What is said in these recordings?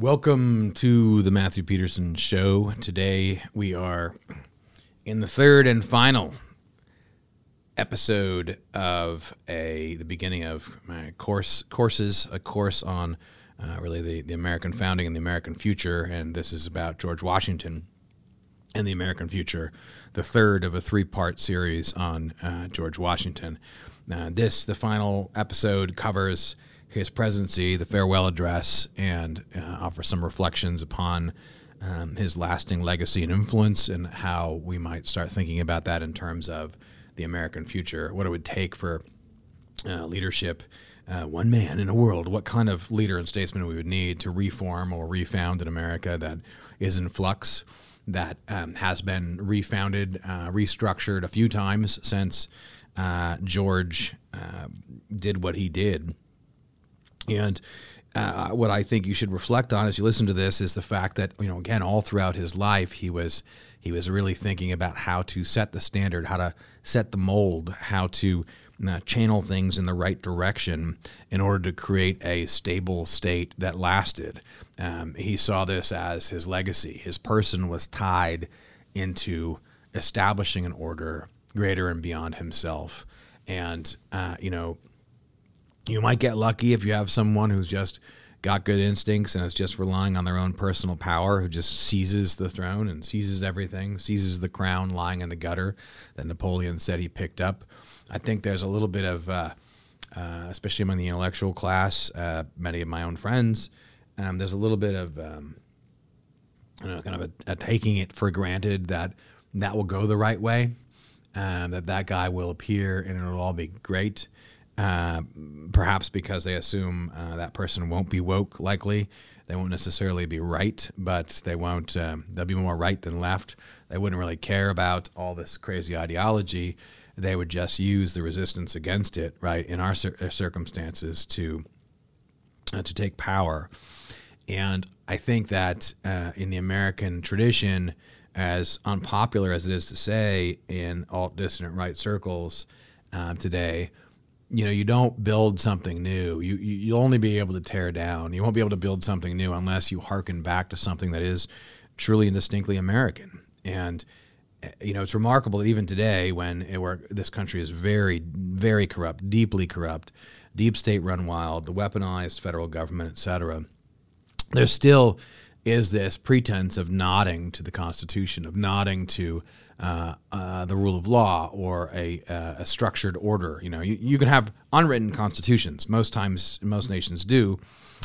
Welcome to the Matthew Peterson Show. Today we are in the third and final episode of a the beginning of my course courses a course on uh, really the, the American founding and the American future, and this is about George Washington and the American future, the third of a three part series on uh, George Washington. Uh, this the final episode covers his presidency, the farewell address, and uh, offer some reflections upon um, his lasting legacy and influence, and how we might start thinking about that in terms of the American future, what it would take for uh, leadership. Uh, one man in a world, what kind of leader and statesman we would need to reform or refound an America that is in flux, that um, has been refounded, uh, restructured a few times since uh, George uh, did what he did and uh, what I think you should reflect on as you listen to this is the fact that you know again all throughout his life he was he was really thinking about how to set the standard, how to set the mold, how to uh, channel things in the right direction in order to create a stable state that lasted. Um, he saw this as his legacy. His person was tied into establishing an order greater and beyond himself. And uh, you know, you might get lucky if you have someone who's just got good instincts and is just relying on their own personal power, who just seizes the throne and seizes everything, seizes the crown lying in the gutter that Napoleon said he picked up. I think there's a little bit of, uh, uh, especially among the intellectual class, uh, many of my own friends, um, there's a little bit of, um, you know, kind of a, a, taking it for granted that that will go the right way, um, that that guy will appear and it'll all be great. Uh, perhaps because they assume uh, that person won't be woke. Likely, they won't necessarily be right, but they won't. Um, they'll be more right than left. They wouldn't really care about all this crazy ideology. They would just use the resistance against it, right, in our cir- uh, circumstances to uh, to take power. And I think that uh, in the American tradition, as unpopular as it is to say in alt dissident right circles um, today, you know you don't build something new. You, you you'll only be able to tear down. You won't be able to build something new unless you hearken back to something that is truly and distinctly american. And eh, you know it's remarkable that even today when it, this country is very very corrupt deeply corrupt deep state run wild the weaponized federal government etc there still is this pretense of nodding to the constitution of nodding to uh, uh, the rule of law or a, uh, a structured order. You know, you, you can have unwritten constitutions. Most times, most nations do,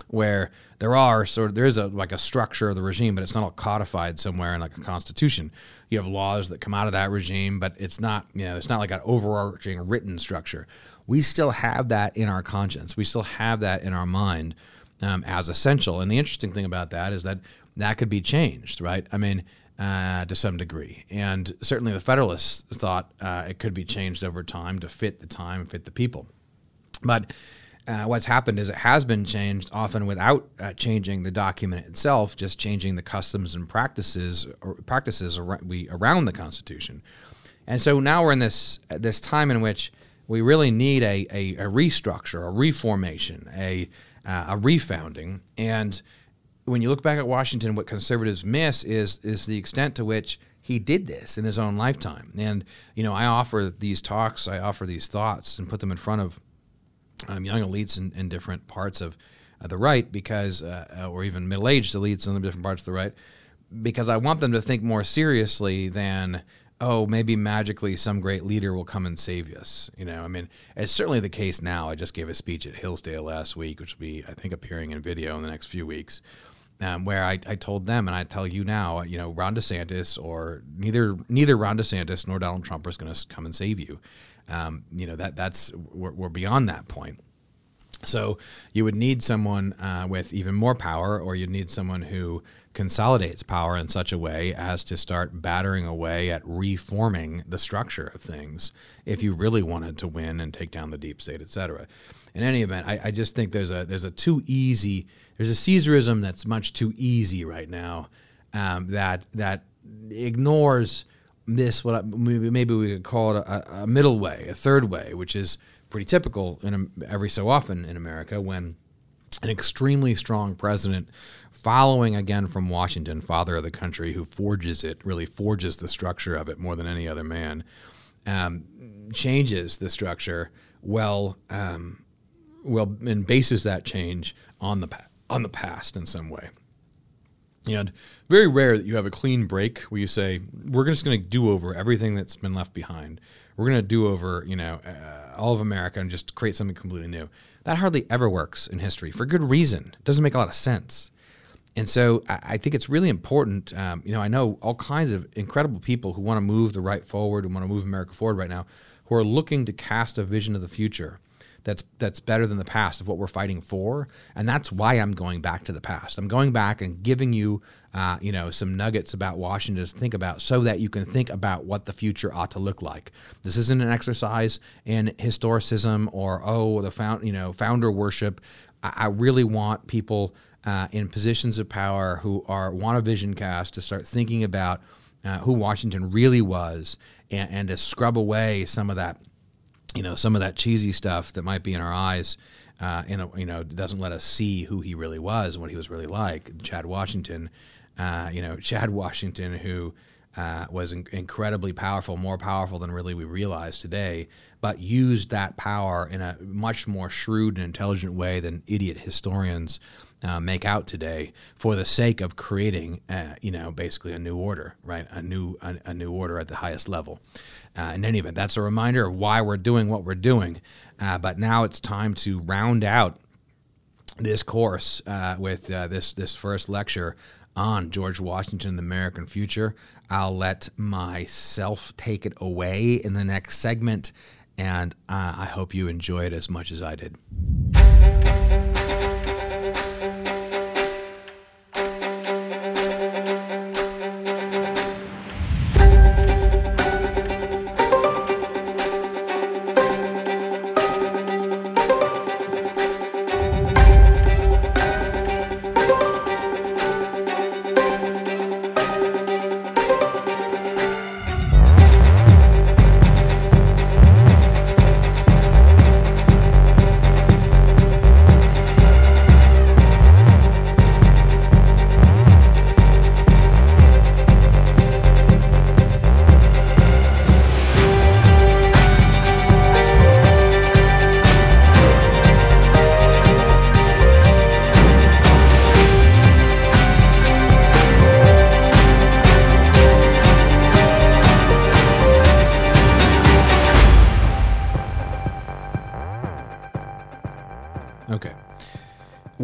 where there are sort of there is a like a structure of the regime, but it's not all codified somewhere in like a constitution. You have laws that come out of that regime, but it's not you know it's not like an overarching written structure. We still have that in our conscience. We still have that in our mind um, as essential. And the interesting thing about that is that that could be changed, right? I mean, uh, to some degree. And certainly the Federalists thought uh, it could be changed over time to fit the time, fit the people. But uh, what's happened is it has been changed often without uh, changing the document itself, just changing the customs and practices or practices around, we, around the Constitution. And so now we're in this this time in which we really need a, a, a restructure, a reformation, a uh, a refounding, and when you look back at Washington, what conservatives miss is is the extent to which he did this in his own lifetime. And you know, I offer these talks, I offer these thoughts, and put them in front of um, young elites in, in, different parts of uh, the right, because uh, or even middle-aged elites in the different parts of the right, because I want them to think more seriously than oh, maybe magically some great leader will come and save us. You know, I mean, it's certainly the case now. I just gave a speech at Hillsdale last week, which will be, I think, appearing in video in the next few weeks um, where I, I told them, and I tell you now, you know, Ron DeSantis or neither neither Ron DeSantis nor Donald Trump is going to come and save you. Um, you know that that's we're, we're, beyond that point. So you would need someone uh, with even more power, or you'd need someone who consolidates power in such a way as to start battering away at reforming the structure of things if you really wanted to win and take down the deep state, et cetera. In any event, I, I just think there's a there's a too easy there's a Caesarism that's much too easy right now um, that that ignores this what I, maybe we could call it a, a, middle way, a third way, which is pretty typical in every so often in America when an extremely strong president following again from Washington, father of the country, who forges it, really forges the structure of it more than any other man, um, changes the structure well, um, well, and bases that change on the pa- on the past in some way. And very rare that you have a clean break where you say, we're just going to do over everything that's been left behind. We're going to do over, you know, uh, all of America and just create something completely new. That hardly ever works in history for good reason. It doesn't make a lot of sense. And so I, I think it's really important. Um, you know, I know all kinds of incredible people who want to move the right forward, who want to move America forward right now, who are looking to cast a vision of the future that's that's better than the past of what we're fighting for, and that's why I'm going back to the past. I'm going back and giving you, uh, you know, some nuggets about Washington to think about, so that you can think about what the future ought to look like. This isn't an exercise in historicism or oh the found you know founder worship. I, I really want people uh, in positions of power who are want a vision cast to start thinking about uh, who Washington really was and, and to scrub away some of that you know, some of that cheesy stuff that might be in our eyes, uh, you know, doesn't let us see who he really was and what he was really like. Chad Washington, uh, you know, Chad Washington, who uh, was in- incredibly powerful, more powerful than really we realize today, but used that power in a much more shrewd and intelligent way than idiot historians uh, make out today for the sake of creating, uh, you know, basically a new order, right? A new a, a new order at the highest level. Uh, in any event, that's a reminder of why we're doing what we're doing. Uh, but now it's time to round out this course uh, with uh, this this first lecture on George Washington, and the American future. I'll let myself take it away in the next segment, and I hope you enjoy it as much as I did.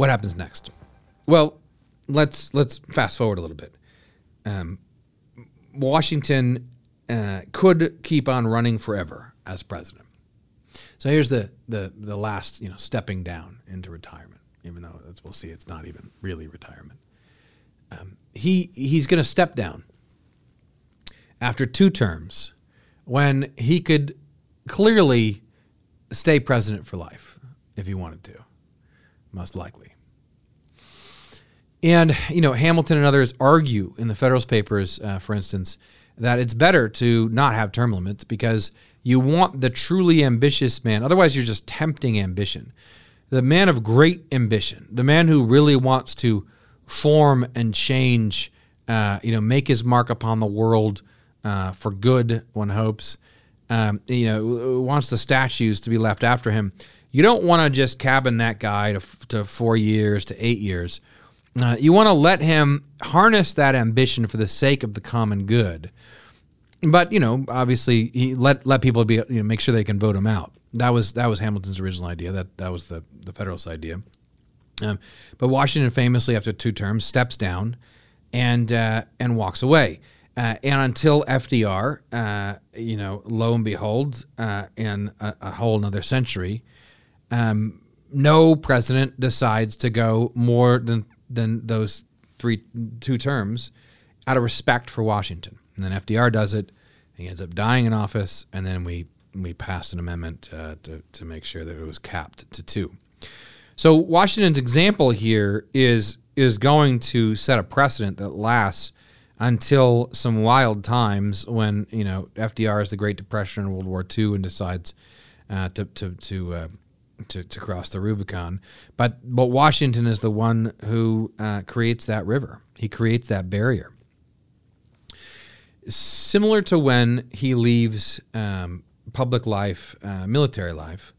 What happens next? Well, let's let's fast forward a little bit. Um, Washington uh, could keep on running forever as president. So here's the, the the last you know stepping down into retirement. Even though we'll see, it's not even really retirement. Um, he he's going to step down after two terms when he could clearly stay president for life if he wanted to, most likely. And, you know, Hamilton and others argue in the Federalist Papers, uh, for instance, that it's better to not have term limits because you want the truly ambitious man. Otherwise, you're just tempting ambition. The man of great ambition, the man who really wants to form and change, uh, you know, make his mark upon the world uh, for good, one hopes, um, you know, wants the statues to be left after him. You don't want to just cabin that guy to, to four years, to eight years uh, you want to let him harness that ambition for the sake of the common good. But you know, obviously, he let let people be you know make sure they can vote him out. That was that was Hamilton's original idea. That that was the the Federalist idea. Um, but Washington famously, after two terms, steps down and uh, and walks away. Uh, and until FDR, uh, you know, lo and behold, uh, in a, a, whole another century, um, no president decides to go more than than those three two terms out of respect for Washington. And then FDR does it. He ends up dying in office, and then we we passed an amendment uh, to to make sure that it was capped to two. So Washington's example here is is going to set a precedent that lasts until some wild times when you know FDR is the Great Depression and World War II and decides uh, to to to uh, to, to cross the Rubicon. But but Washington is the one who uh, creates that river. He creates that barrier. Similar to when he leaves um, public life, uh, military life,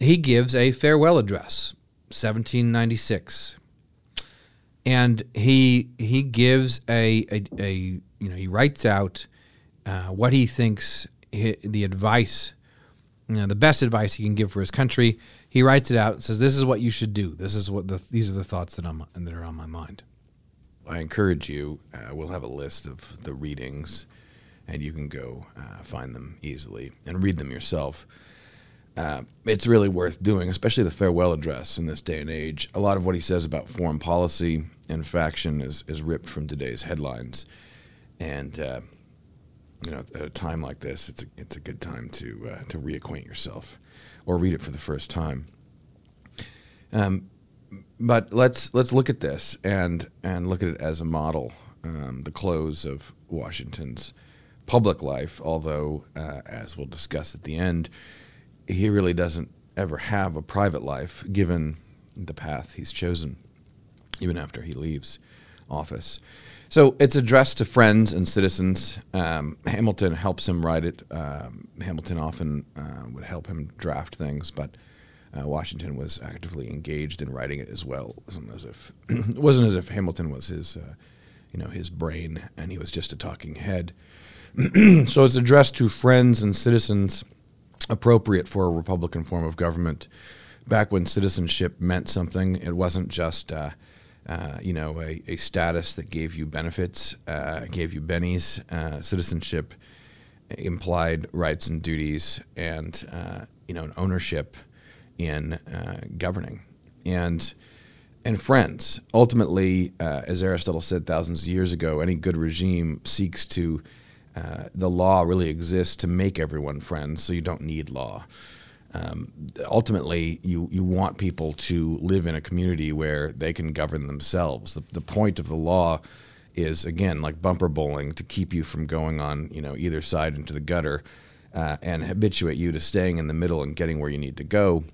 he gives a farewell address, 1796, and he he gives a a, a you know he writes out uh, what he thinks he, the advice, you know, the best advice he can give for his country. He writes it out and says, "This is what you should do. This is what the, these are the thoughts that I'm that are on my mind." I encourage you. Uh, we'll have a list of the readings, and you can go uh, find them easily and read them yourself. Uh, it's really worth doing, especially the farewell address in this day and age. A lot of what he says about foreign policy and faction is, is ripped from today's headlines. And, uh, you know, at a time like this, it's a, it's a good time to, uh, to reacquaint yourself or read it for the first time. Um, but let's, let's look at this and, and look at it as a model, um, the close of Washington's public life, although, uh, as we'll discuss at the end, he really doesn't ever have a private life given the path he's chosen, even after he leaves office. So it's addressed to friends and citizens. Um, Hamilton helps him write it. Um, Hamilton often uh, would help him draft things, but uh, Washington was actively engaged in writing it as well. It wasn't as if wasn't as if Hamilton was his, uh, you know, his brain and he was just a talking head. so it's addressed to friends and citizens appropriate for a Republican form of government. Back when citizenship meant something, it wasn't just uh, you know a, a, status that gave you benefits, uh, gave you bennies. Uh, citizenship implied rights and duties, and uh, you know an ownership in uh, governing and and friends. Ultimately, as Aristotle said thousands of years ago, any good regime seeks to the law really exists to make everyone friends, so you don't need law. Um, ultimately, you, you want people to live in a community where they can govern themselves. The, the point of the law is, again, like bumper bowling, to keep you from going on you know either side into the gutter uh, and habituate you to staying in the middle and getting where you need to go.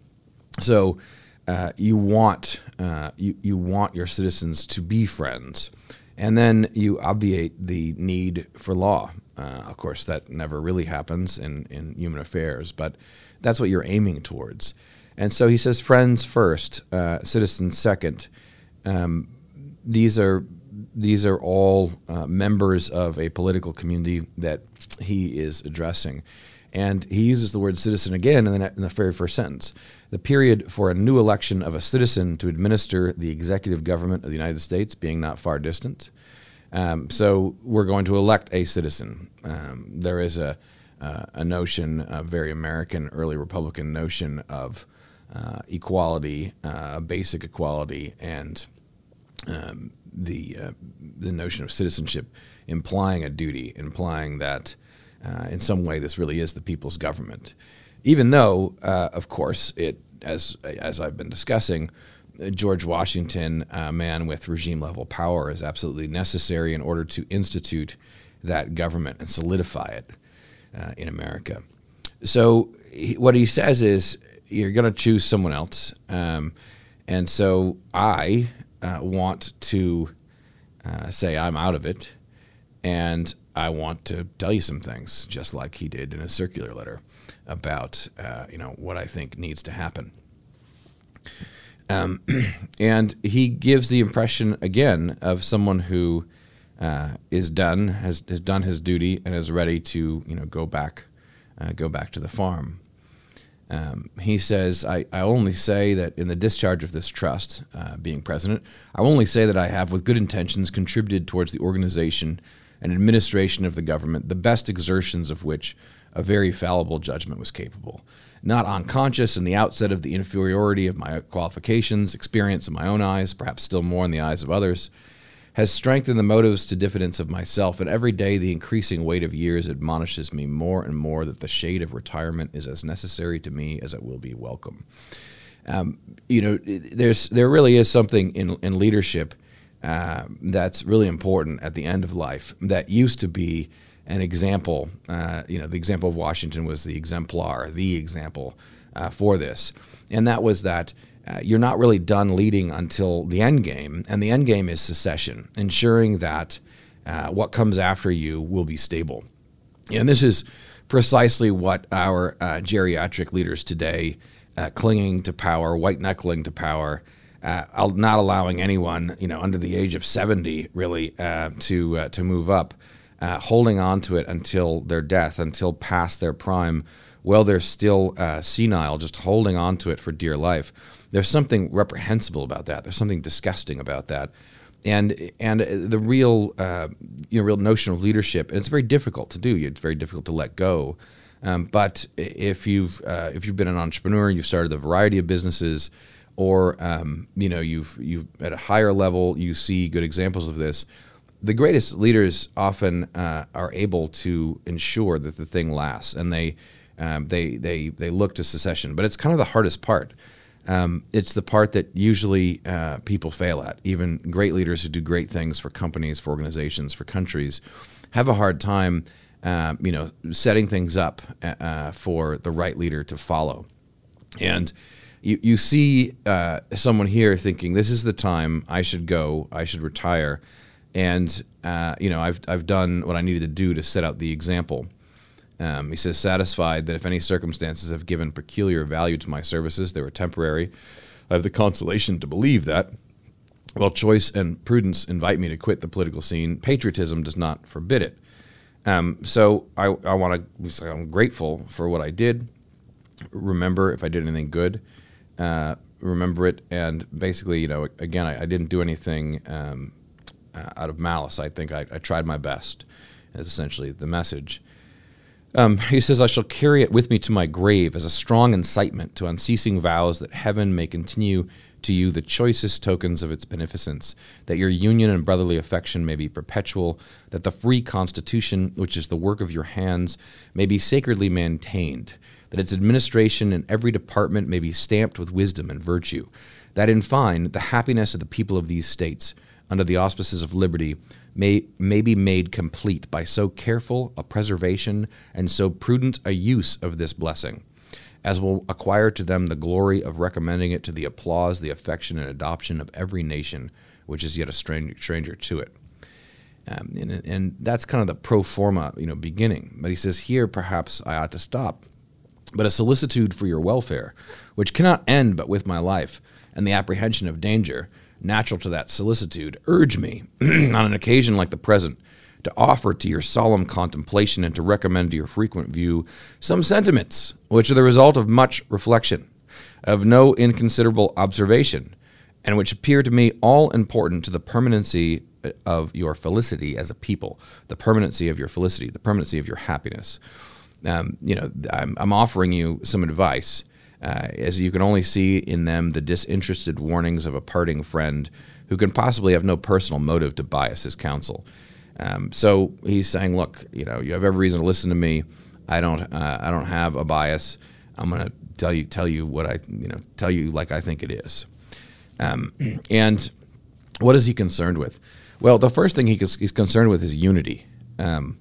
So uh, you want uh, you, you want your citizens to be friends, and then you obviate the need for law. Uh, of course, that never really happens in, in human affairs, but that's what you're aiming towards. And so he says, friends first, uh, citizens second. Um, these are these are all uh, members of a political community that he is addressing. And he uses the word citizen again in the, in the very first sentence. The period for a new election of a citizen to administer the executive government of the United States being not far distant. Um, so we're going to elect a citizen. Um, there is a, uh, a notion, a very American, early Republican notion of uh, equality, uh, basic equality, and um, the uh, the notion of citizenship implying a duty, implying that uh, in some way this really is the people's government. Even though, uh, of course, it as as I've been discussing George Washington, a man with regime level power, is absolutely necessary in order to institute that government and solidify it uh, in America. So, he, what he says is, you're going to choose someone else. Um, and so, I uh, want to uh, say I'm out of it. And I want to tell you some things, just like he did in a circular letter about, uh, you know, what I think needs to happen. Um, and he gives the impression again of someone who uh, is done, has, has done his duty, and is ready to you know go back, uh, go back to the farm. Um, he says, I, I only say that in the discharge of this trust, uh, being president, I only say that I have, with good intentions, contributed towards the organization and administration of the government, the best exertions of which a very fallible judgment was capable not unconscious in the outset of the inferiority of my qualifications, experience in my own eyes, perhaps still more in the eyes of others, has strengthened the motives to diffidence of myself, and every day the increasing weight of years admonishes me more and more that the shade of retirement is as necessary to me as it will be welcome. Um, you know, there's there really is something in in leadership uh, that's really important at the end of life that used to be an example. Uh, you know, the example of Washington was the exemplar, the example uh, for this, and that was that uh, you're not really done leading until the end game, and the end game is secession, ensuring that uh, what comes after you will be stable. And this is precisely what our uh, geriatric leaders today, uh, clinging to power, white knuckling to power, uh, not allowing anyone, you know, under the age of 70 really uh, to to move up, holding on to it until their death, until past their prime, while they're still senile, just holding on to it for dear life there's something reprehensible about that. There's something disgusting about that. And and the real uh, you know real notion of leadership, and it's very difficult to do. It's very difficult to let go. Um, but if you've uh, if you've been an entrepreneur, you've started a variety of businesses, or um, you know you've you've at a higher level, you see good examples of this. The greatest leaders often uh, are able to ensure that the thing lasts, and they um, they they they look to secession. But it's kind of the hardest part um, it's the part that usually uh, people fail at. Even great leaders who do great things for companies, for organizations, for countries, have a hard time, uh, you know, setting things up uh, uh for the right leader to follow. And you, you see uh, someone here thinking, "This is the time I should go. I should retire." And uh, you know, I've I've done what I needed to do to set out the example. Um, he says, satisfied that if any circumstances have given peculiar value to my services, they were temporary. I have the consolation to believe that, while choice and prudence invite me to quit the political scene, patriotism does not forbid it. Um, so I, I want to, I'm grateful for what I did. Remember if I did anything good, uh, remember it. And basically, you know, again, I, I didn't do anything um, uh, out of malice. I think I, I tried my best, is essentially the message. Um, he says, I shall carry it with me to my grave as a strong incitement to unceasing vows that heaven may continue to you the choicest tokens of its beneficence, that your union and brotherly affection may be perpetual, that the free constitution, which is the work of your hands, may be sacredly maintained, that its administration in every department may be stamped with wisdom and virtue, that in fine, the happiness of the people of these states, under the auspices of liberty, may, may be made complete by so careful a preservation and so prudent a use of this blessing, as will acquire to them the glory of recommending it to the applause, the affection, and adoption of every nation which is yet a stranger, stranger to it. Um, and, and that's kind of the pro forma, you know, beginning. But he says here, perhaps I ought to stop. But a solicitude for your welfare, which cannot end but with my life, and the apprehension of danger, natural to that solicitude, urge me, on an occasion like the present, to offer to your solemn contemplation and to recommend to your frequent view some sentiments which are the result of much reflection, of no inconsiderable observation, and which appear to me all important to the permanency of your felicity as a people, the permanency of your felicity, the permanency of your happiness. Um, you know, I'm, I'm offering you some advice uh, as you can only see in them the disinterested warnings of a parting friend who can possibly have no personal motive to bias his counsel. Um, so he's saying, look, you know, you have every reason to listen to me. I don't, uh, I don't have a bias. I'm going to tell you, tell you what I, you know, tell you like I think it is. Um, and what is he concerned with? Well, the first thing he he's concerned with is unity. Um,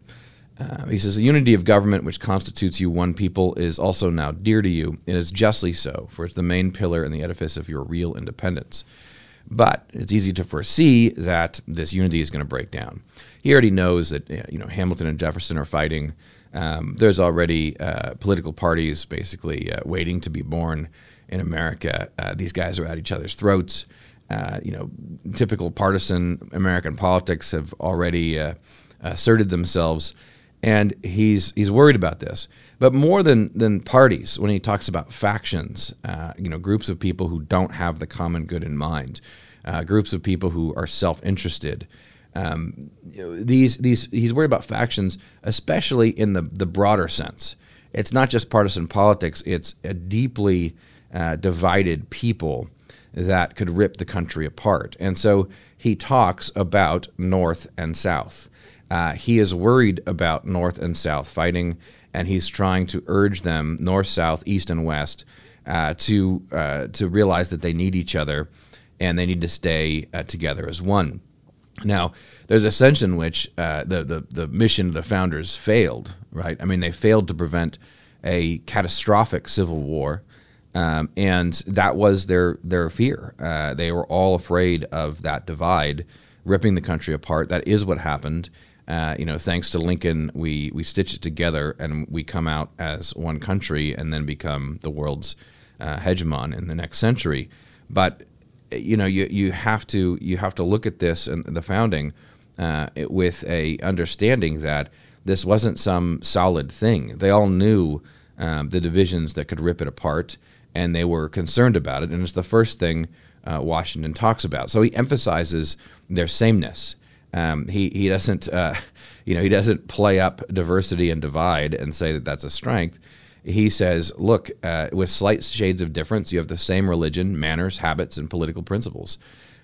uh, he says, The unity of government, which constitutes you one people, is also now dear to you, and is justly so, for it's the main pillar in the edifice of your real independence. But it's easy to foresee that this unity is going to break down. He already knows that you know Hamilton and Jefferson are fighting. Um, there's already uh, political parties basically uh, waiting to be born in America. Uh, these guys are at each other's throats. Uh, you know, typical partisan American politics have already uh, asserted themselves and he's he's worried about this. But more than than parties, when he talks about factions, uh, you know, groups of people who don't have the common good in mind, uh, groups of people who are self-interested. Um, you know, these these he's worried about factions, especially in the the broader sense. It's not just partisan politics; it's a deeply uh, divided people that could rip the country apart. And so he talks about North and South. Uh, he is worried about North and South fighting, and he's trying to urge them, North, South, East, and West, uh, to uh, to realize that they need each other and they need to stay uh, together as one. Now, there's a sense in which uh, the, the the mission of the founders failed. Right? I mean, they failed to prevent a catastrophic civil war. Um, and that was their their fear. Uh, they were all afraid of that divide ripping the country apart. That is what happened. Uh, you know, thanks to Lincoln, we we stitch it together and we come out as one country and then become the world's uh, hegemon in the next century. But you know, you you have to you have to look at this and the founding uh, with a understanding that this wasn't some solid thing. They all knew um, the divisions that could rip it apart, and they were concerned about it. And it's the first thing uh, Washington talks about. So he emphasizes their sameness. Um, he he doesn't uh, you know he doesn't play up diversity and divide and say that that's a strength. He says, look, uh, with slight shades of difference, you have the same religion, manners, habits, and political principles.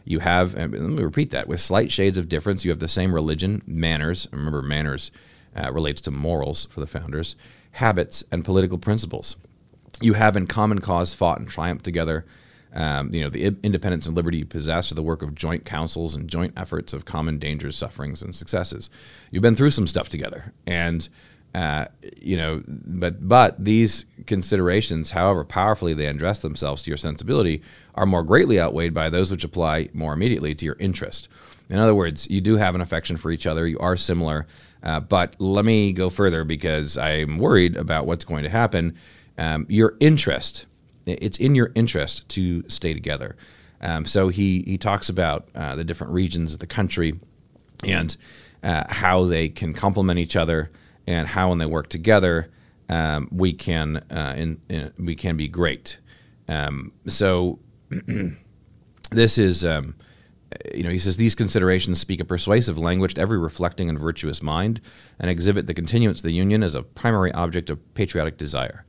You have, let me repeat that, with slight shades of difference, you have the same religion, manners. Remember, manners uh, relates to morals for the founders, habits, and political principles. You have in common cause fought and triumphed together um, you know, the independence and liberty you possess are the work of joint counsels and joint efforts of common dangers, sufferings, and successes. You've been through some stuff together, and uh, you know, but but these considerations, however powerfully they address themselves to your sensibility, are more greatly outweighed by those which apply more immediately to your interest. In other words, you do have an affection for each other. You are similar, uh, but let me go further because I'm worried about what's going to happen. Um, your interest it's in your interest to stay together. Um, so he he talks about uh, the different regions of the country and uh, how they can complement each other and how when they work together um, we can uh, in, in, we can be great. Um, so this is. Um, you know, he says these considerations speak a persuasive language to every reflecting and virtuous mind, and exhibit the continuance of the Union as a primary object of patriotic desire.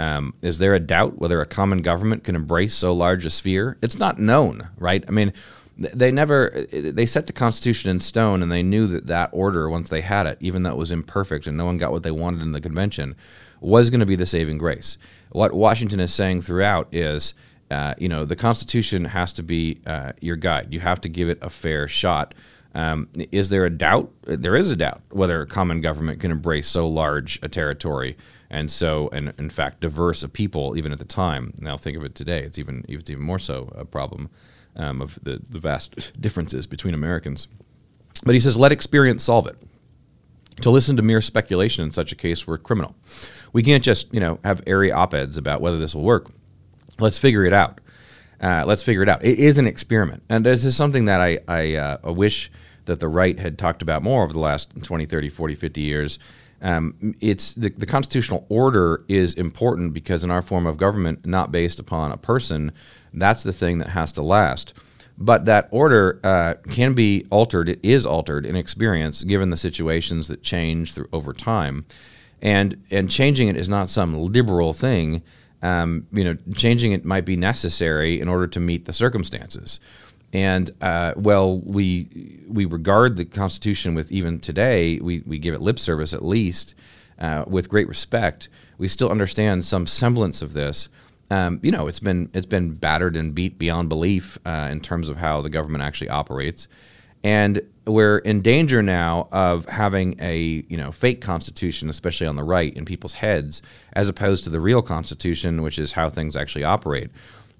Um, is there a doubt whether a common government can embrace so large a sphere? It's not known, right? I mean, they never they set the Constitution in stone, and they knew that that order, once they had it, even though it was imperfect and no one got what they wanted in the convention, was going to be the saving grace. What Washington is saying throughout is. Uh, you know, the Constitution has to be uh, your guide. You have to give it a fair shot. Um, is there a doubt? There is a doubt whether a common government can embrace so large a territory and so and in fact diverse of people even at the time. Now think of it today; it's even it's even more so a problem um, of the, the vast differences between Americans. But he says, let experience solve it. To listen to mere speculation in such a case were criminal. We can't just you know have airy op-eds about whether this will work. Let's figure it out. Uh, let's figure it out. It is an experiment, and this is something that I I, uh, wish that the right had talked about more over the last 20, 30, 40, 50 years um, it's the, the, constitutional order is important because in our form of government, not based upon a person, that's the thing that has to last. But that order uh, can be altered. It is altered in experience, given the situations that change through over time, and and changing it is not some liberal thing. Um, you know, changing it might be necessary in order to meet the circumstances. And uh, well, we we regard the Constitution with even today, we, we give it lip service at least uh, with great respect. We still understand some semblance of this. Um, you know, it's been it's been battered and beat beyond belief uh, in terms of how the government actually operates, and we're in danger now of having a you know fake constitution, especially on the right, in people's heads, as opposed to the real constitution, which is how things actually operate.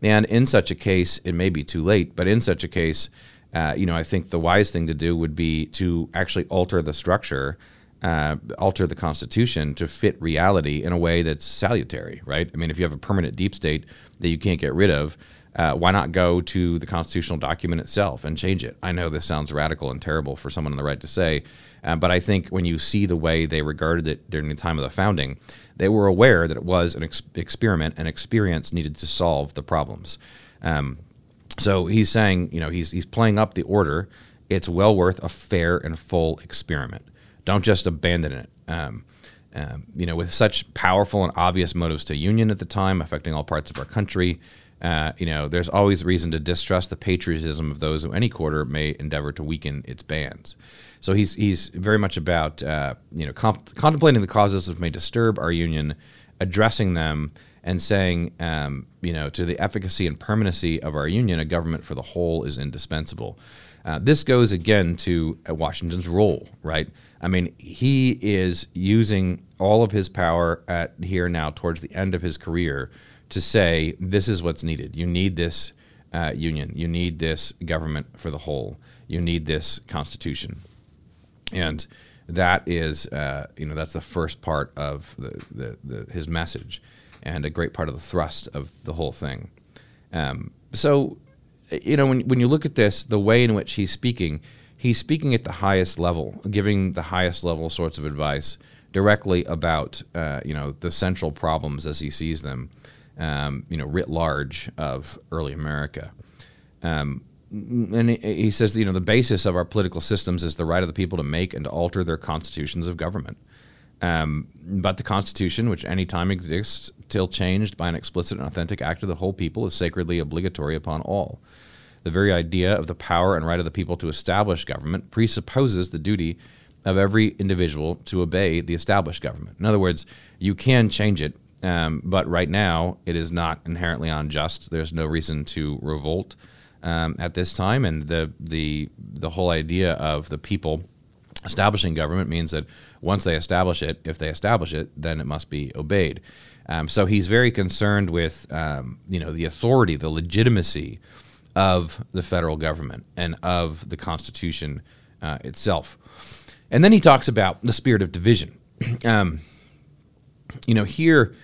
And in such a case, it may be too late, but in such a case, uh, you know, I think the wise thing to do would be to actually alter the structure, uh, alter the Constitution to fit reality in a way that's salutary, right? I mean, if you have a permanent deep state that you can't get rid of, uh, why not go to the constitutional document itself and change it? I know this sounds radical and terrible for someone on the right to say, uh, but I think when you see the way they regarded it during the time of the founding, they were aware that it was an ex- experiment and experience needed to solve the problems. Um, so he's saying, you know, he's, he's playing up the order. It's well worth a fair and full experiment. Don't just abandon it. Um, um, you know, with such powerful and obvious motives to union at the time, affecting all parts of our country, uh, you know, there's always reason to distrust the patriotism of those who any quarter may endeavor to weaken its bands. So he's he's very much about uh, you know comp- contemplating the causes that may disturb our union, addressing them, and saying um, you know to the efficacy and permanency of our union, a government for the whole is indispensable. Uh, this goes again to uh, Washington's role, right? I mean, he is using all of his power at here now towards the end of his career to say this is what's needed. You need this uh, union. You need this government for the whole. You need this constitution, and that is uh, you know that's the first part of the, the, the, his message, and a great part of the thrust of the whole thing. Um, so, you know, when when you look at this, the way in which he's speaking, he's speaking at the highest level, giving the highest level sorts of advice directly about uh, you know the central problems as he sees them, um, you know, writ large of early America. Um, and he says, you know, the basis of our political systems is the right of the people to make and to alter their constitutions of government. Um, but the Constitution, which any time exists till changed by an explicit and authentic act of the whole people, is sacredly obligatory upon all. The very idea of the power and right of the people to establish government presupposes the duty of every individual to obey the established government. In other words, you can change it, um, but right now it is not inherently unjust. There's no reason to revolt um, at this time, and the the the whole idea of the people establishing government means that once they establish it, if they establish it, then it must be obeyed. Um, so he's very concerned with um, you know the authority, the legitimacy of the federal government and of the Constitution uh, itself. And then he talks about the spirit of division. Um, you know, here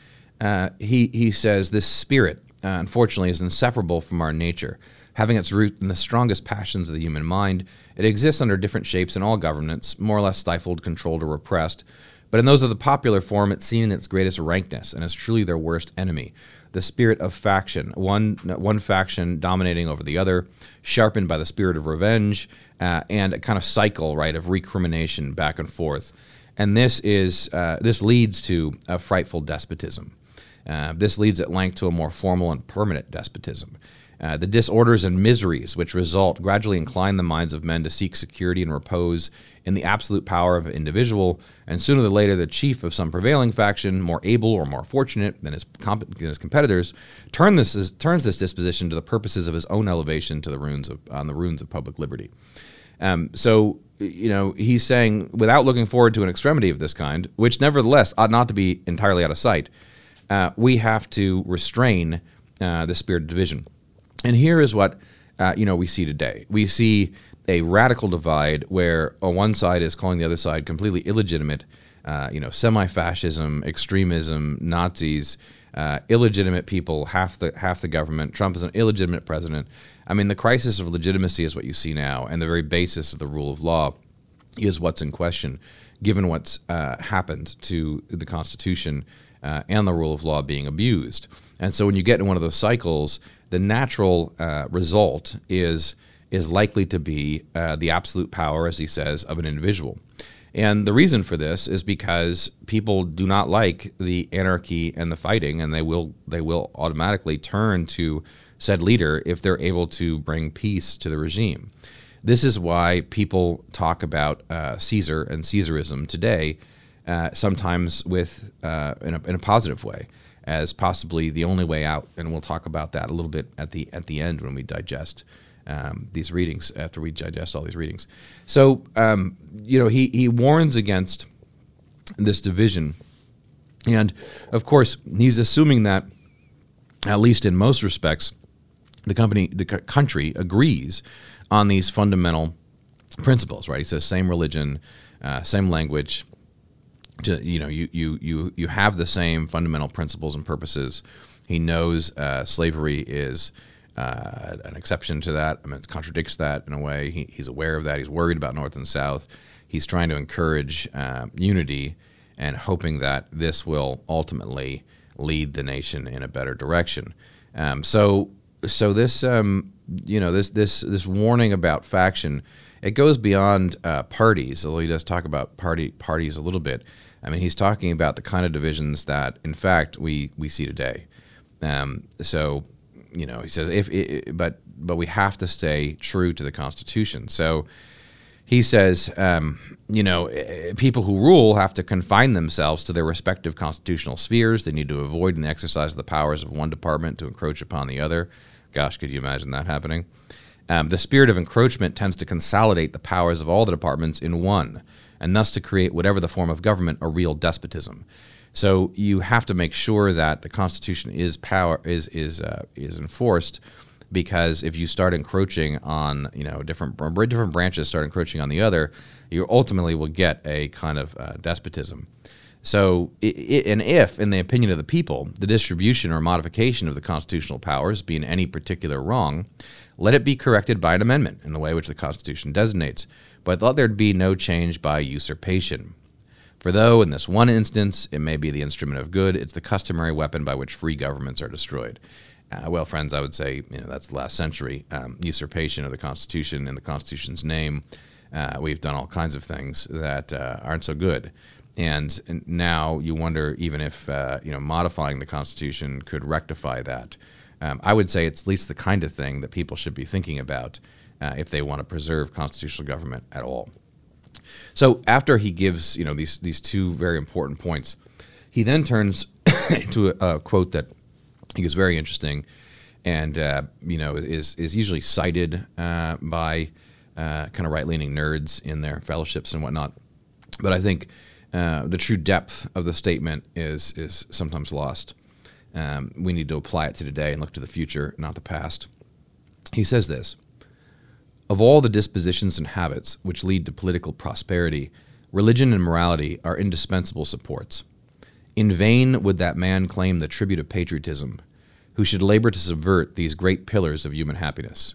uh, he he says this spirit, uh, unfortunately, is inseparable from our nature having its root in the strongest passions of the human mind. It exists under different shapes in all governments, more or less stifled, controlled, or repressed. But in those of the popular form, it's seen in its greatest rankness and is truly their worst enemy. The spirit of faction, one, one faction dominating over the other, sharpened by the spirit of revenge, uh, and a kind of cycle, right, of recrimination back and forth. And this is uh, this leads to a frightful despotism. Uh, this leads at length to a more formal and permanent despotism. Uh, the disorders and miseries which result gradually incline the minds of men to seek security and repose in the absolute power of an individual, and sooner or later the chief of some prevailing faction, more able or more fortunate than his, comp- than his competitors, turn this is, turns this disposition to the purposes of his own elevation to the ruins of, on the ruins of public liberty. Um, so, you know, he's saying, without looking forward to an extremity of this kind, which nevertheless ought not to be entirely out of sight, uh, we have to restrain uh, the spirit of division. And here is what uh, you know we see today. We see a radical divide where on one side is calling the other side completely illegitimate, uh, you know, semi-fascism, extremism, Nazis, uh, illegitimate people, half the half the government. Trump is an illegitimate president. I mean, the crisis of legitimacy is what you see now, and the very basis of the rule of law is what's in question, given what's uh, happened to the Constitution uh, and the rule of law being abused. And so, when you get in one of those cycles, the natural uh, result is is likely to be uh, the absolute power, as he says, of an individual. And the reason for this is because people do not like the anarchy and the fighting, and they will they will automatically turn to said leader if they're able to bring peace to the regime. This is why people talk about uh, Caesar and Caesarism today, uh, sometimes with uh, in a, in a positive way as possibly the only way out. And we'll talk about that a little bit at the at the end when we digest um, these readings after we digest all these readings. So um, you know he he warns against this division, and of course he's assuming that at least in most respects the company the country agrees on these fundamental principles. Right? He says same religion, uh, same language, to, you know, you, you, you, you have the same fundamental principles and purposes. He knows uh, slavery is uh, an exception to that. I mean, it contradicts that in a way. He, he's aware of that. He's worried about North and South. He's trying to encourage uh, unity and hoping that this will ultimately lead the nation in a better direction. Um, so, so this, um, you know, this this this warning about faction, it goes beyond uh, parties. Although he does talk about party parties a little bit. I mean, he's talking about the kind of divisions that, in fact, we we see today. Um, so, you know, he says if, it, but but we have to stay true to the Constitution. So. He says, um, you know, people who rule have to confine themselves to their respective constitutional spheres. They need to avoid the exercise of the powers of one department to encroach upon the other. Gosh, could you imagine that happening? Um, the spirit of encroachment tends to consolidate the powers of all the departments in one and thus to create whatever the form of government a real despotism. So you have to make sure that the Constitution is power is is uh, is enforced, because if you start encroaching on you know different different branches start encroaching on the other, you ultimately will get a kind of uh, despotism. So, it, it, and if, in the opinion of the people, the distribution or modification of the constitutional powers be in any particular wrong, let it be corrected by an amendment in the way which the Constitution designates, but thought there'd be no change by usurpation. For though in this one instance it may be the instrument of good, it's the customary weapon by which free governments are destroyed. Uh, well, friends, I would say you know that's the last century um, usurpation of the Constitution in the Constitution's name. Uh, we've done all kinds of things that uh, aren't so good, and, now you wonder even if uh, you know modifying the Constitution could rectify that. Um, I would say it's at least the kind of thing that people should be thinking about uh, if they want to preserve constitutional government at all. So after he gives you know these these two very important points, he then turns to a, a, quote that he is very interesting, and uh, you know is is usually cited uh, by uh, kind of right leaning nerds in their fellowships and whatnot. But I think uh, the true depth of the statement is is sometimes lost. Um, we need to apply it to today and look to the future, not the past. He says this. Of all the dispositions and habits which lead to political prosperity, religion and morality are indispensable supports. In vain would that man claim the tribute of patriotism, who should labor to subvert these great pillars of human happiness,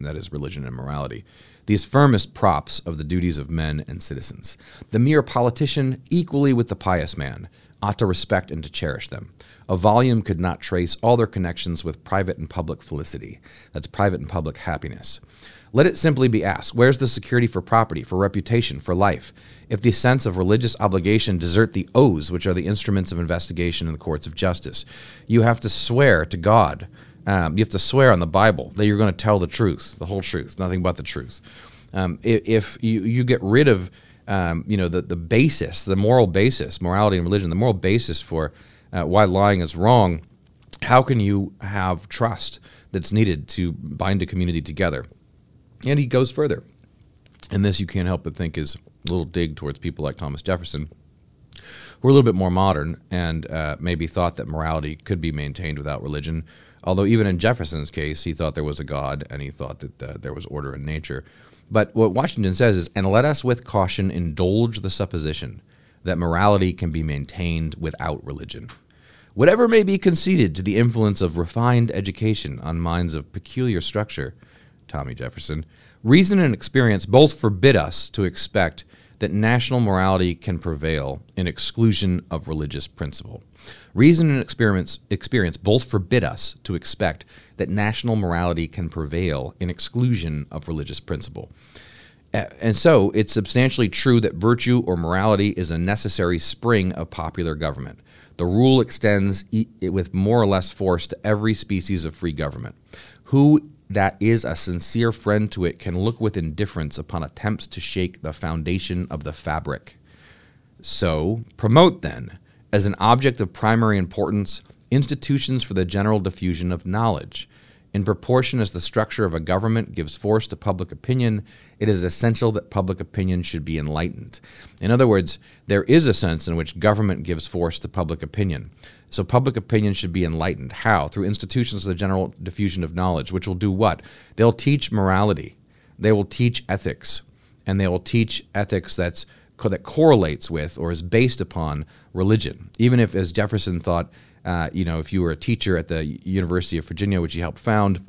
that is, religion and morality, these firmest props of the duties of men and citizens. The mere politician, equally with the pious man, ought to respect and to cherish them. A volume could not trace all their connections with private and public felicity. That's private and public happiness. Let it simply be asked where's the security for property, for reputation, for life? If the sense of religious obligation desert the oaths, which are the instruments of investigation in the courts of justice, you have to swear to God. Um, you have to swear on the Bible that you're going to tell the truth, the whole truth, nothing but the truth. Um, if, you, you get rid of um, you know the, the basis, the moral basis, morality and religion, the moral basis for uh, why lying is wrong, how can you have trust that's needed to bind a community together? And he goes further. And this you can't help but think is a little dig towards people like Thomas Jefferson, who are a little bit more modern and uh, maybe thought that morality could be maintained without religion. Although, even in Jefferson's case, he thought there was a God and he thought that uh, there was order in nature. But what Washington says is, and let us with caution indulge the supposition that morality can be maintained without religion. Whatever may be conceded to the influence of refined education on minds of peculiar structure, Tommy Jefferson, reason and experience both forbid us to expect that national morality can prevail in exclusion of religious principle. Reason and experience, experience both forbid us to expect that national morality can prevail in exclusion of religious principle. And so it's substantially true that virtue or morality is a necessary spring of popular government. The rule extends with more or less force to every species of free government. Who that is a sincere friend to it can look with indifference upon attempts to shake the foundation of the fabric. So, promote then, as an object of primary importance, institutions for the general diffusion of knowledge. In proportion as the structure of a government gives force to public opinion, it is essential that public opinion should be enlightened. In other words, there is a sense in which government gives force to public opinion. So public opinion should be enlightened. How? Through institutions of the general diffusion of knowledge, which will do what? They'll teach morality, they will teach ethics, and they will teach ethics that's that correlates with or is based upon religion. Even if, as Jefferson thought, uh, you know, if you were a teacher at the University of Virginia, which he helped found,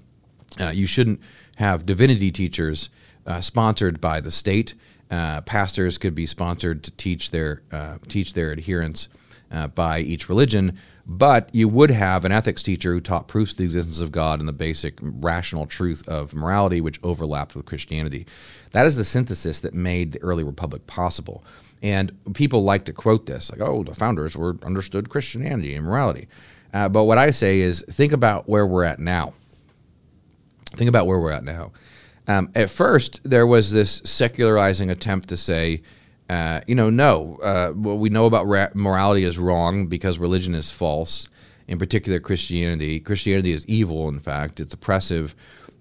uh, you shouldn't have divinity teachers uh, sponsored by the state. Uh, pastors could be sponsored to teach their uh, teach their adherents uh, by each religion, but you would have an ethics teacher who taught proofs of the existence of God and the basic rational truth of morality, which overlapped with Christianity. That is the synthesis that made the early republic possible. And people like to quote this, like, oh, the founders were understood Christianity and morality. Uh, but what I say is think about where we're at now. Think about where we're at now. Um, at first, there was this secularizing attempt to say, uh, you know, no, uh, what we know about ra- morality is wrong because religion is false. In particular, Christianity. Christianity is evil. In fact, it's oppressive,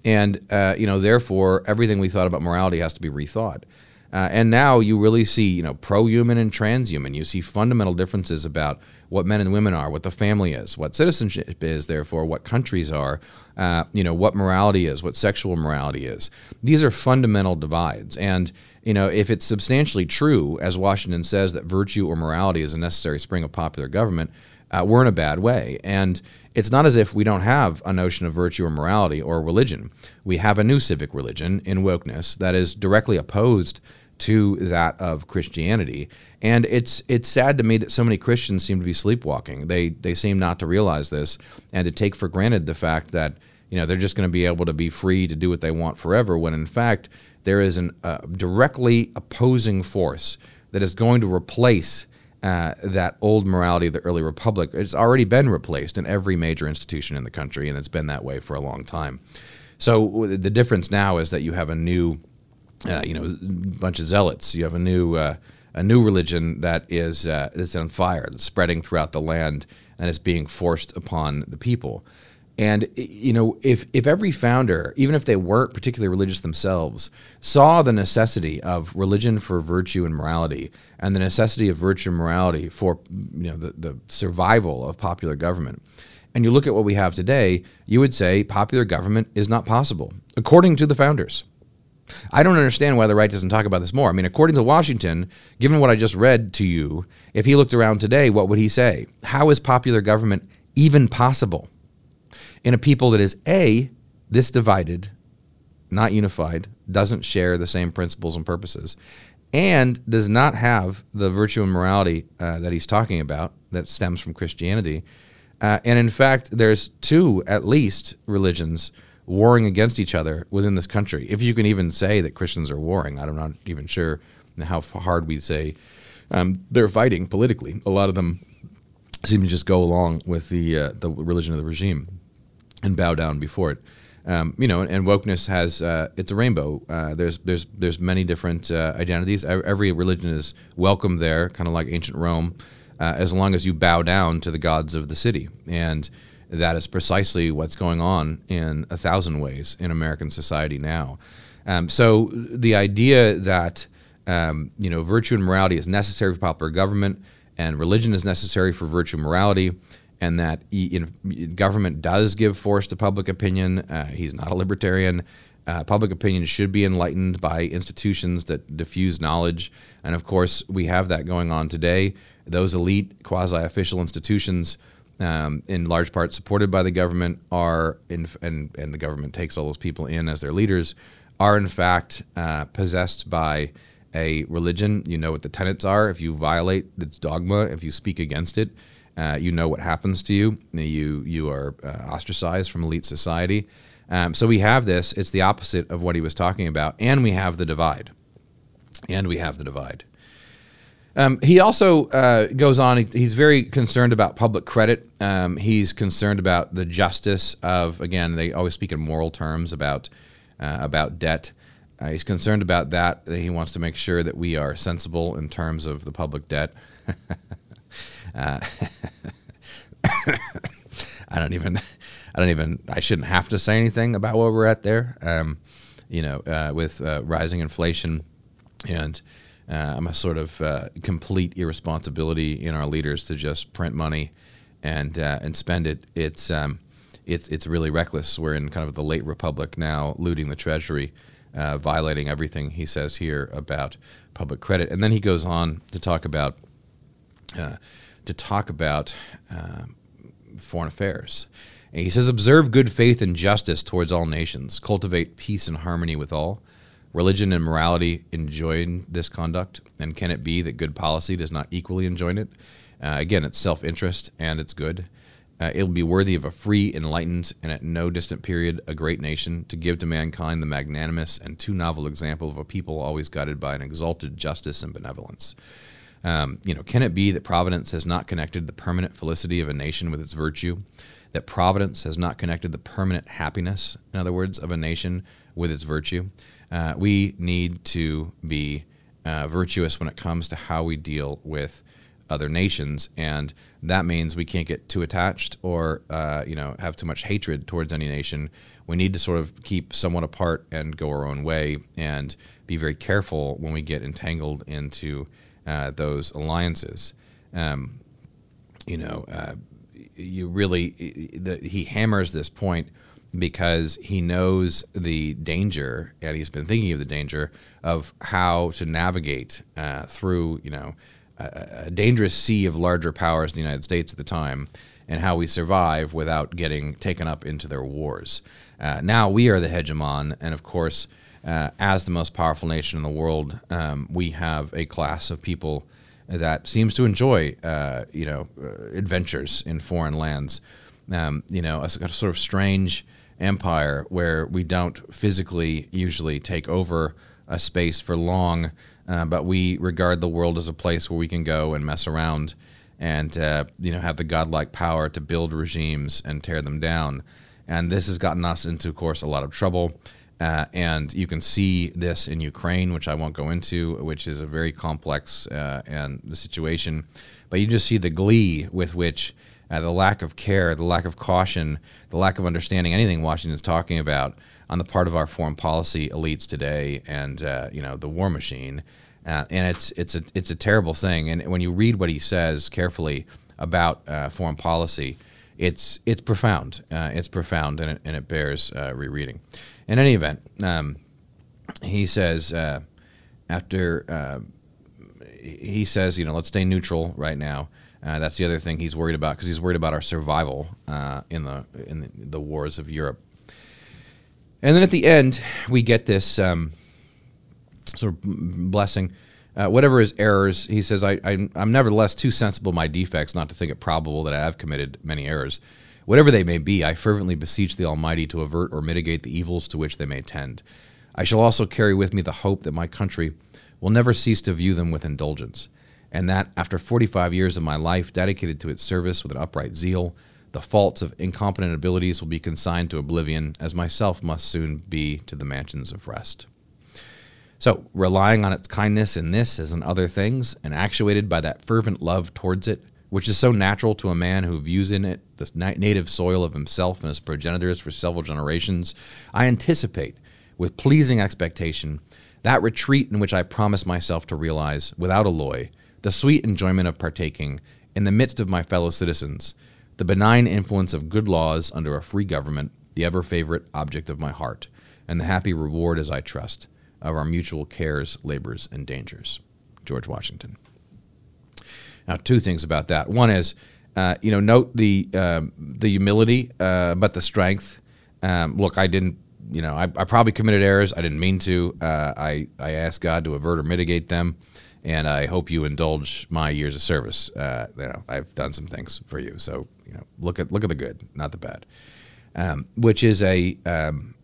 and uh, you know, therefore, everything we thought about morality has to be rethought. Uh, and now you really see, you know, pro-human and transhuman. You see fundamental differences about what men and women are, what the family is, what citizenship is, therefore, what countries are, uh, you know, what morality is, what sexual morality is. These are fundamental divides. And, you know, if it's substantially true, as Washington says, that virtue or morality is a necessary spring of popular government, uh, we're in a bad way. And it's not as if we don't have a notion of virtue or morality or religion. We have a new civic religion in wokeness that is directly opposed to that of Christianity. And it's it's sad to me that so many Christians seem to be sleepwalking. They they seem not to realize this and to take for granted the fact that you know they're just going to be able to be free to do what they want forever. When in fact there is a uh, directly opposing force that is going to replace uh, that old morality of the early republic. It's already been replaced in every major institution in the country, and it's been that way for a long time. So the difference now is that you have a new uh, you know, bunch of zealots. You have a new uh, a new religion that is uh, is on fire, that's spreading throughout the land, and is being forced upon the people. And you know, if if every founder, even if they weren't particularly religious themselves, saw the necessity of religion for virtue and morality, and the necessity of virtue and morality for you know the, the survival of popular government, and you look at what we have today, you would say popular government is not possible, according to the founders. I don't understand why the right doesn't talk about this more. I mean, according to Washington, given what I just read to you, if he looked around today, what would he say? How is popular government even possible in a people that is A, this divided, not unified, doesn't share the same principles and purposes, and does not have the virtue and morality uh, that he's talking about that stems from Christianity? Uh, and in fact, there's two, at least, religions warring against each other within this country. If you can even say that Christians are warring, I'm not even sure how hard we say um, they're fighting politically. A lot of them seem to just go along with the uh, the religion of the regime and bow down before it. Um, you know, and wokeness has uh, it's a rainbow. Uh, there's there's there's many different uh, identities. Every religion is welcome there, kind of like ancient Rome, uh, as long as you bow down to the gods of the city and that is precisely what's going on in a thousand ways in American society now. Um, so the idea that um, you know virtue and morality is necessary for popular government, and religion is necessary for virtue and morality, and that government does give force to public opinion. Uh, he's not a libertarian. Uh, public opinion should be enlightened by institutions that diffuse knowledge, and of course, we have that going on today. Those elite quasi-official institutions um, in large part supported by the government, are in, and and the government takes all those people in as their leaders, are in fact uh, possessed by a religion. You know what the tenets are. If you violate its dogma, if you speak against it, uh, you know what happens to you. You you are uh, ostracized from elite society. Um, so we have this. It's the opposite of what he was talking about, and we have the divide. And we have the divide. Um, he also uh, goes on. He, he's very concerned about public credit. Um, he's concerned about the justice of. Again, they always speak in moral terms about uh, about debt. Uh, he's concerned about that. He wants to make sure that we are sensible in terms of the public debt. Uh, I don't even. I don't even. I shouldn't have to say anything about where we're at there. Um, you know, uh, with uh, rising inflation and uh, a sort of uh, complete irresponsibility in our leaders to just print money and uh, and spend it. It's um, it's it's really reckless. We're in kind of the late republic now, looting the treasury, violating everything he says here about public credit, and then he goes on to talk about uh, to talk about uh, foreign affairs. And he says, "Observe good faith and justice towards all nations. Cultivate peace and harmony with all." religion and morality enjoin this conduct? And can it be that good policy does not equally enjoin it? Uh, again, it's self interest and it's good. Uh, it will be worthy of a free, enlightened, and at no distant period a great nation to give to mankind the magnanimous and too novel example of a people always guided by an exalted justice and benevolence. Um, you know, can it be that providence has not connected the permanent felicity of a nation with its virtue? That providence has not connected the permanent happiness, in other words, of a nation with its virtue? Uh, we need to be uh, virtuous when it comes to how we deal with other nations, and that means we can't get too attached or uh, you know have too much hatred towards any nation. We need to sort of keep somewhat apart and go our own way, and be very careful when we get entangled into uh, those alliances. Um, you know, uh, you really the, he hammers this point because he knows the danger, and he's been thinking of the danger of how to navigate uh, through, you know, a, a, dangerous sea of larger powers in the United States at the time, and how we survive without getting taken up into their wars. Uh, now we are the hegemon, and of course, uh, as the most powerful nation in the world, um, we have a class of people that seems to enjoy, uh, you know, uh, adventures in foreign lands. Um, you know, a, a, sort of strange empire where we don't physically usually take over a space for long, uh, but we regard the world as a place where we can go and mess around and uh, you know have the godlike power to build regimes and tear them down. And this has gotten us into, of course, a lot of trouble. Uh, and you can see this in Ukraine, which I won't go into, which is a very complex uh, and situation. But you just see the glee with which uh, the lack of care, the lack of caution, the lack of understanding anything Washington is talking about on the part of our foreign policy elites today, and uh, you know the war machine. Uh, and it's it's a it's a terrible thing. And when you read what he says carefully about uh, foreign policy, it's it's profound. it's profound, and it, and it bears rereading. In any event, um, he says uh, after uh, he says, you know, let's stay neutral right now. Uh, that's the other thing he's worried about because he's worried about our survival uh, in the in the, wars of Europe. And then at the end, we get this um, sort of blessing. Uh, whatever his errors, he says, I, I, I'm nevertheless too sensible of my defects not to think it probable that I have committed many errors. Whatever they may be, I fervently beseech the Almighty to avert or mitigate the evils to which they may tend. I shall also carry with me the hope that my country will never cease to view them with indulgence, and that, after 45 years of my life dedicated to its service with an upright zeal, the faults of incompetent abilities will be consigned to oblivion, as myself must soon be to the mansions of rest. So, relying on its kindness in this as in other things, and actuated by that fervent love towards it, which is so natural to a man who views in it the native soil of himself and his progenitors for several generations, I anticipate with pleasing expectation that retreat in which I promise myself to realize, without alloy, the sweet enjoyment of partaking in the midst of my fellow citizens, the benign influence of good laws under a free government, the ever favorite object of my heart, and the happy reward, as I trust, of our mutual cares, labors, and dangers. George Washington. Now, two things about that. One is, uh, you know, note the uh, the humility, uh, but the strength. Um, look, I didn't, you know, I, I, probably committed errors. I didn't mean to. Uh, I I asked God to avert or mitigate them, and I hope you indulge my years of service. Uh, you know, I've done some things for you, so you know, look at look at the good, not the bad. Um, which is a, um,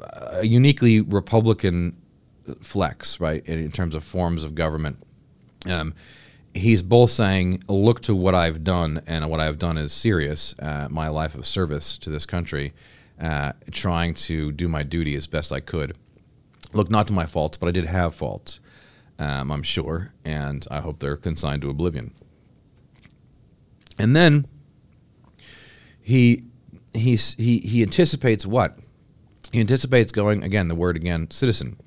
a uniquely Republican flex, right, in, in, terms of forms of government. Um, he's both saying, "Look to what I've done, and what I've done is serious. Uh, my life of service to this country, uh, trying to do my duty as best I could. Look, not to my faults, but I did have faults. Um, I'm sure, and I hope they're consigned to oblivion." And then he he's, he he anticipates what he anticipates going again. The word again, citizen.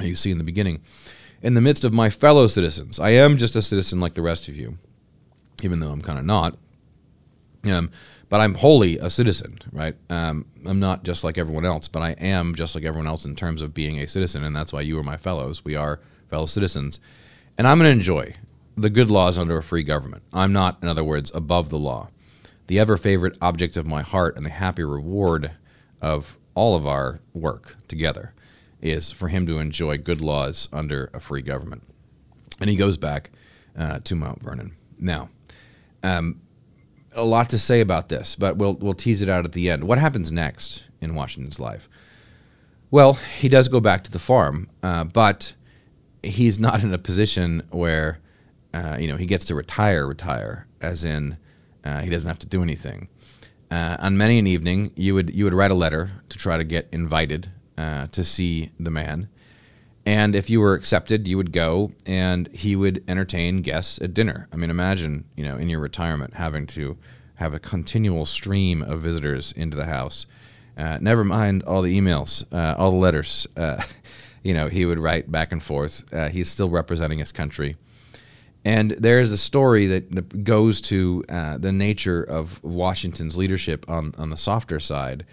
You see in the beginning in the midst of my fellow citizens. I am just a citizen like the rest of you, even though I'm kind of not. Um, but I'm wholly a citizen, right? Um, I'm not just like everyone else, but I am just like everyone else in terms of being a citizen, and that's why you are my fellows. We are fellow citizens, and I'm going to enjoy the good laws under a free government. I'm not, in other words, above the law. The ever favorite object of my heart and the happy reward of all of our work together is for him to enjoy good laws under a free government. And he goes back uh, to Mount Vernon. Now, um, a lot to say about this, but we'll, we'll tease it out at the end. What happens next in Washington's life? Well, he does go back to the farm, uh, but he's not in a position where uh, you know he gets to retire, retire, as in uh, he doesn't have to do anything. Uh, on many an evening, you would you would write a letter to try to get invited uh, to see the man. And if you were accepted, you would go and he would entertain guests at dinner. I mean, imagine, you know, in your retirement having to have a continual stream of visitors into the house. Uh, never mind all the emails, uh, all the letters. Uh, you know, he would write back and forth. Uh, he's still representing his country. And there is a story that, goes to uh, the nature of Washington's leadership on, on the softer side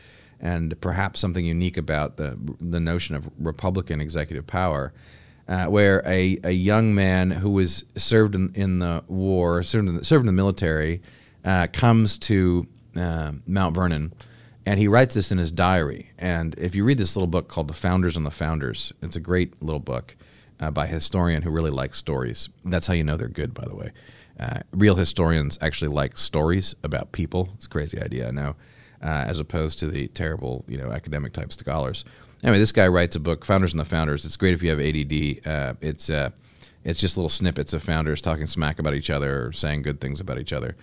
and perhaps something unique about the the notion of Republican executive power, uh, where a, a young man who was served in, in the war, served in the, served in the military, uh, comes to uh, Mount Vernon, and he writes this in his diary. And if you read this little book called "The Founders on the Founders," it's a great little book uh, by a historian who really likes stories. That's how you know they're good, by the way. Uh, real historians actually like stories about people. It's a crazy idea, I know uh, as opposed to the terrible, you know, academic type scholars. Anyway, this guy writes a book, Founders on the Founders. It's great if you have ADD. Uh, it's uh, it's just little snippets of founders talking smack about each other or saying good things about each other.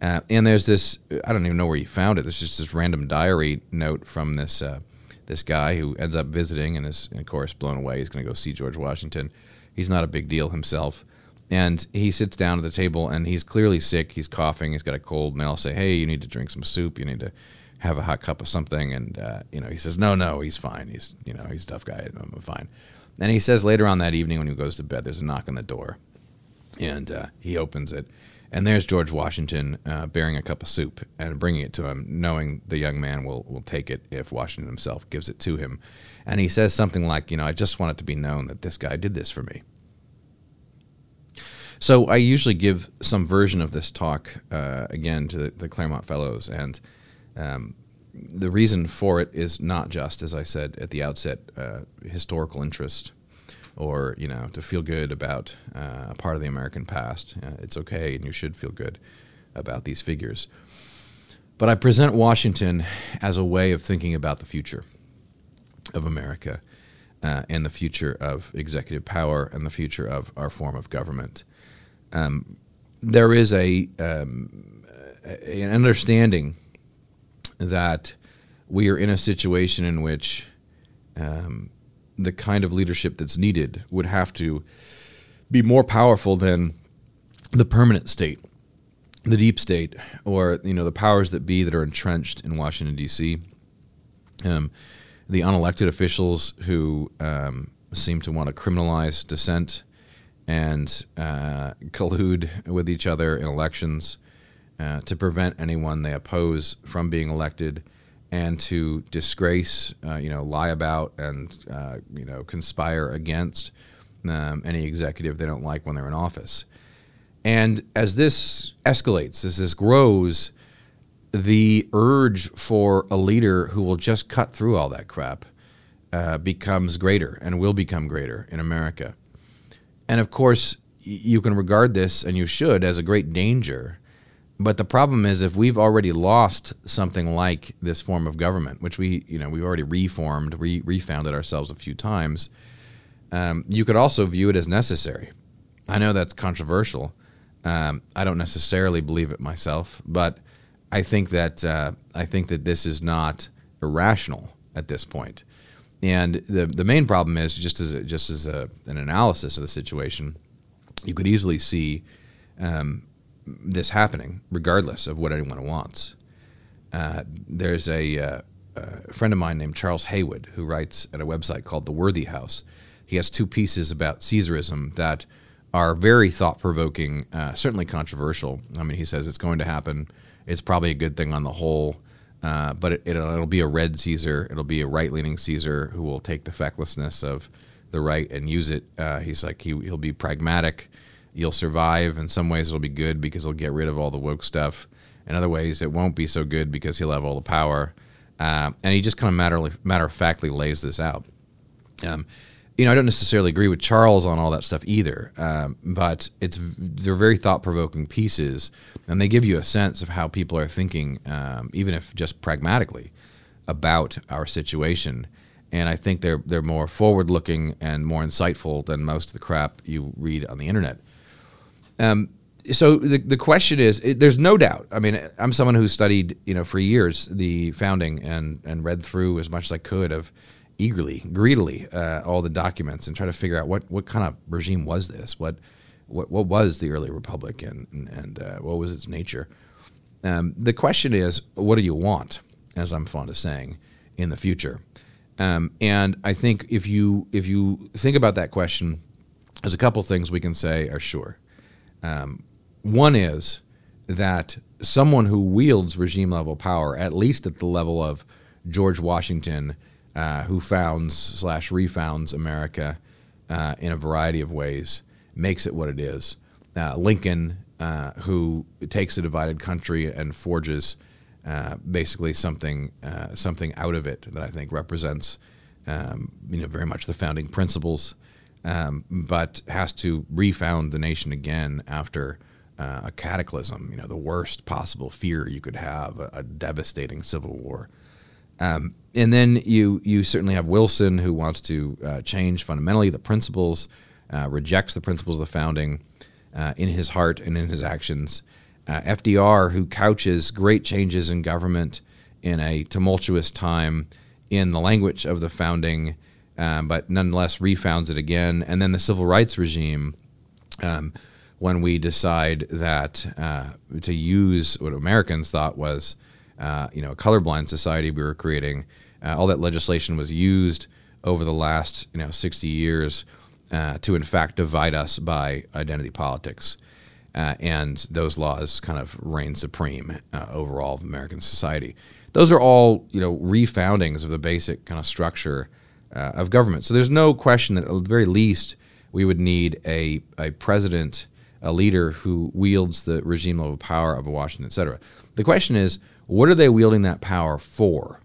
Uh, and there's this I don't even know where he found it. This is just this random diary note from this uh, this guy who ends up visiting and is of course blown away. He's going to go see George Washington. He's not a big deal himself. And he sits down at the table and he's clearly sick. He's coughing. He's got a cold. And they'll say, "Hey, you need to drink some soup. You need to have a hot cup of something. And, uh, you know, he says, no, no, he's fine. He's, you know, he's a tough guy. I'm fine. And he says later on that evening when he goes to bed, there's a knock on the door. And uh, he opens it. And there's George Washington uh, bearing a cup of soup and bringing it to him, knowing the young man will, will take it if Washington himself gives it to him. And he says something like, you know, I just want it to be known that this guy did this for me. So I usually give some version of this talk uh, again to the, the Claremont Fellows, and um, the reason for it is not just, as I said at the outset, uh, historical interest or you know to feel good about uh, a part of the American past. Uh, it's okay, and you should feel good about these figures. But I present Washington as a way of thinking about the future of America uh, and the future of executive power and the future of our form of government. Um, there is a um, an understanding that we are in a situation in which um, the kind of leadership that's needed would have to be more powerful than the permanent state, the deep state, or you know the powers that be that are entrenched in Washington D.C. Um, the unelected officials who um, seem to want to criminalize dissent and uh, collude with each other in elections uh, to prevent anyone they oppose from being elected and to disgrace, uh, you know, lie about and, uh, you know, conspire against um, any executive they don't like when they're in office. And as this escalates, as this grows, the urge for a leader who will just cut through all that crap uh, becomes greater and will become greater in America. And of course, you can regard this, and you should, as a great danger but the problem is if we've already lost something like this form of government, which we, you know, we've already reformed, re- refounded ourselves a few times, um, you could also view it as necessary. I know that's controversial. Um, I don't necessarily believe it myself, but I think that uh, I think that this is not irrational at this point. And the the main problem is just as a, just as a, an analysis of the situation, you could easily see um, this happening, regardless of what anyone wants. Uh, there's a, uh, a, friend of mine named Charles Haywood who writes at a website called The Worthy House. He has two pieces about Caesarism that are very thought provoking, uh, certainly controversial. I mean, he says it's going to happen. It's probably a good thing on the whole, uh, but it, will it'll be a red Caesar. It'll be a right leaning Caesar who will take the fecklessness of the right and use it. Uh, he's like, he, he'll be pragmatic you'll survive. In some ways, it'll be good because he'll get rid of all the woke stuff. In other ways, it won't be so good because he'll have all the power. Uh, and he just kind of matter matter of factly lays this out. Um, you know, I don't necessarily agree with Charles on all that stuff either, um, but it's they're very thought provoking pieces, and they give you a sense of how people are thinking, um, even if just pragmatically, about our situation. And I think they're they're more forward looking and more insightful than most of the crap you read on the internet. Um, so the, the question is it, there's no doubt i mean i'm someone who studied you know for years the founding and and read through as much as i could of eagerly, greedily, uh, all the documents and try to figure out what, what kind of regime was this? What, what, what was the early republic and, and, uh, what was its nature? Um, the question is, what do you want, as I'm fond of saying, in the future? Um, and I think if you if you think about that question, there's a couple things we can say are sure. Um, one is that someone who wields regime level power, at least at the level of George Washington, uh, who founds slash refounds America uh, in a variety of ways, makes it what it is. Uh, Lincoln, uh, who takes a divided country and forges uh, basically something uh, something out of it that I think represents um, you know very much the founding principles, um, but has to refound the nation again after uh, a cataclysm, you know, the worst possible fear you could have, a, a devastating civil war. Um, and then you you certainly have Wilson who wants to uh, change fundamentally the principles, uh, rejects the principles of the founding uh, in his heart and in his actions. Uh, FDR who couches great changes in government in a tumultuous time in the language of the founding, um, but nonetheless refounds it again. And then the civil rights regime. Um, when we decide that uh, to use what Americans thought was uh, you know, a colorblind society we were creating. Uh, all that legislation was used over the last, you know, 60 years uh, to, in fact, divide us by identity politics. Uh, and those laws kind of reign supreme uh, over all of American society. Those are all, you know, refoundings of the basic kind of structure uh, of government. So there's no question that at the very least we would need a, a president, a leader who wields the regime level power of a Washington, et cetera. The question is, what are they wielding that power for?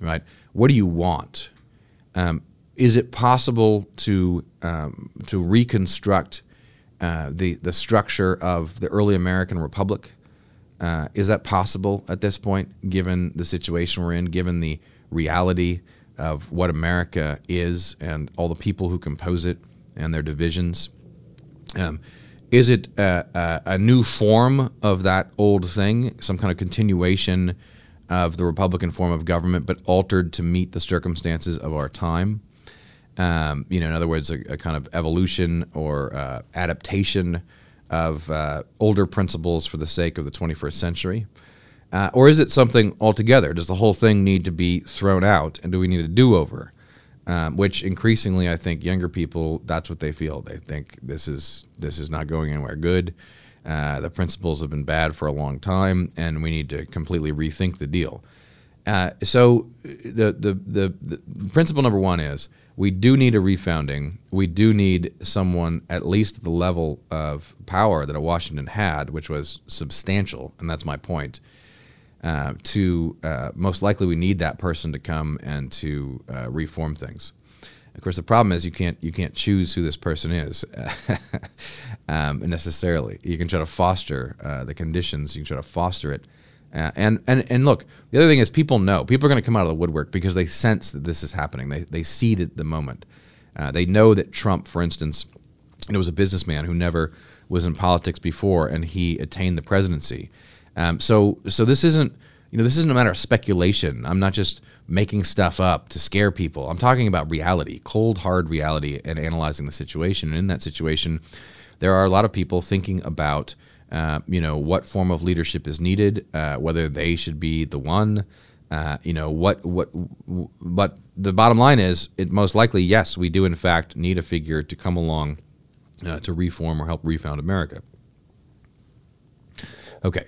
Right? What do you want? Um, is it possible to um, to reconstruct uh, the the structure of the early American republic? Uh, is that possible at this point, given the situation we're in, given the reality of what America is and all the people who compose it and their divisions? Um, is it a, a, a, new form of that old thing, some kind of continuation of the Republican form of government, but altered to meet the circumstances of our time? Um, you know, in other words, a, a kind of evolution or uh, adaptation of uh, older principles for the sake of the 21st century? Uh, or is it something altogether? Does the whole thing need to be thrown out, and do we need a do over? um, which increasingly I think younger people that's what they feel. They think this is this is not going anywhere good. Uh, the principles have been bad for a long time, and we need to completely rethink the deal. Uh, so the, the, the the principle number one is we do need a refounding. We do need someone at least the level of power that a Washington had, which was substantial, and that's my point. Uh, to uh, most likely we need that person to come and to uh, reform things. Of course, the problem is you can't you can't choose who this person is um, necessarily. You can try to foster uh, the conditions. You can try to foster it. Uh, and, and and look, the other thing is people know people are going to come out of the woodwork because they sense that this is happening. They they see it the moment. they know that Trump, for instance, know, was a businessman who never was in politics before, and he attained the presidency um, so so this isn't you know this isn't a matter of speculation. I'm not just making stuff up to scare people. I'm talking about reality, cold hard reality, and analyzing the situation. And in that situation, there are a lot of people thinking about. Uh, you know what form of leadership is needed, uh, whether they should be the one. Uh, you know what what but the bottom line is it most likely yes we do in fact need a figure to come along uh, to reform or help refound America. Okay,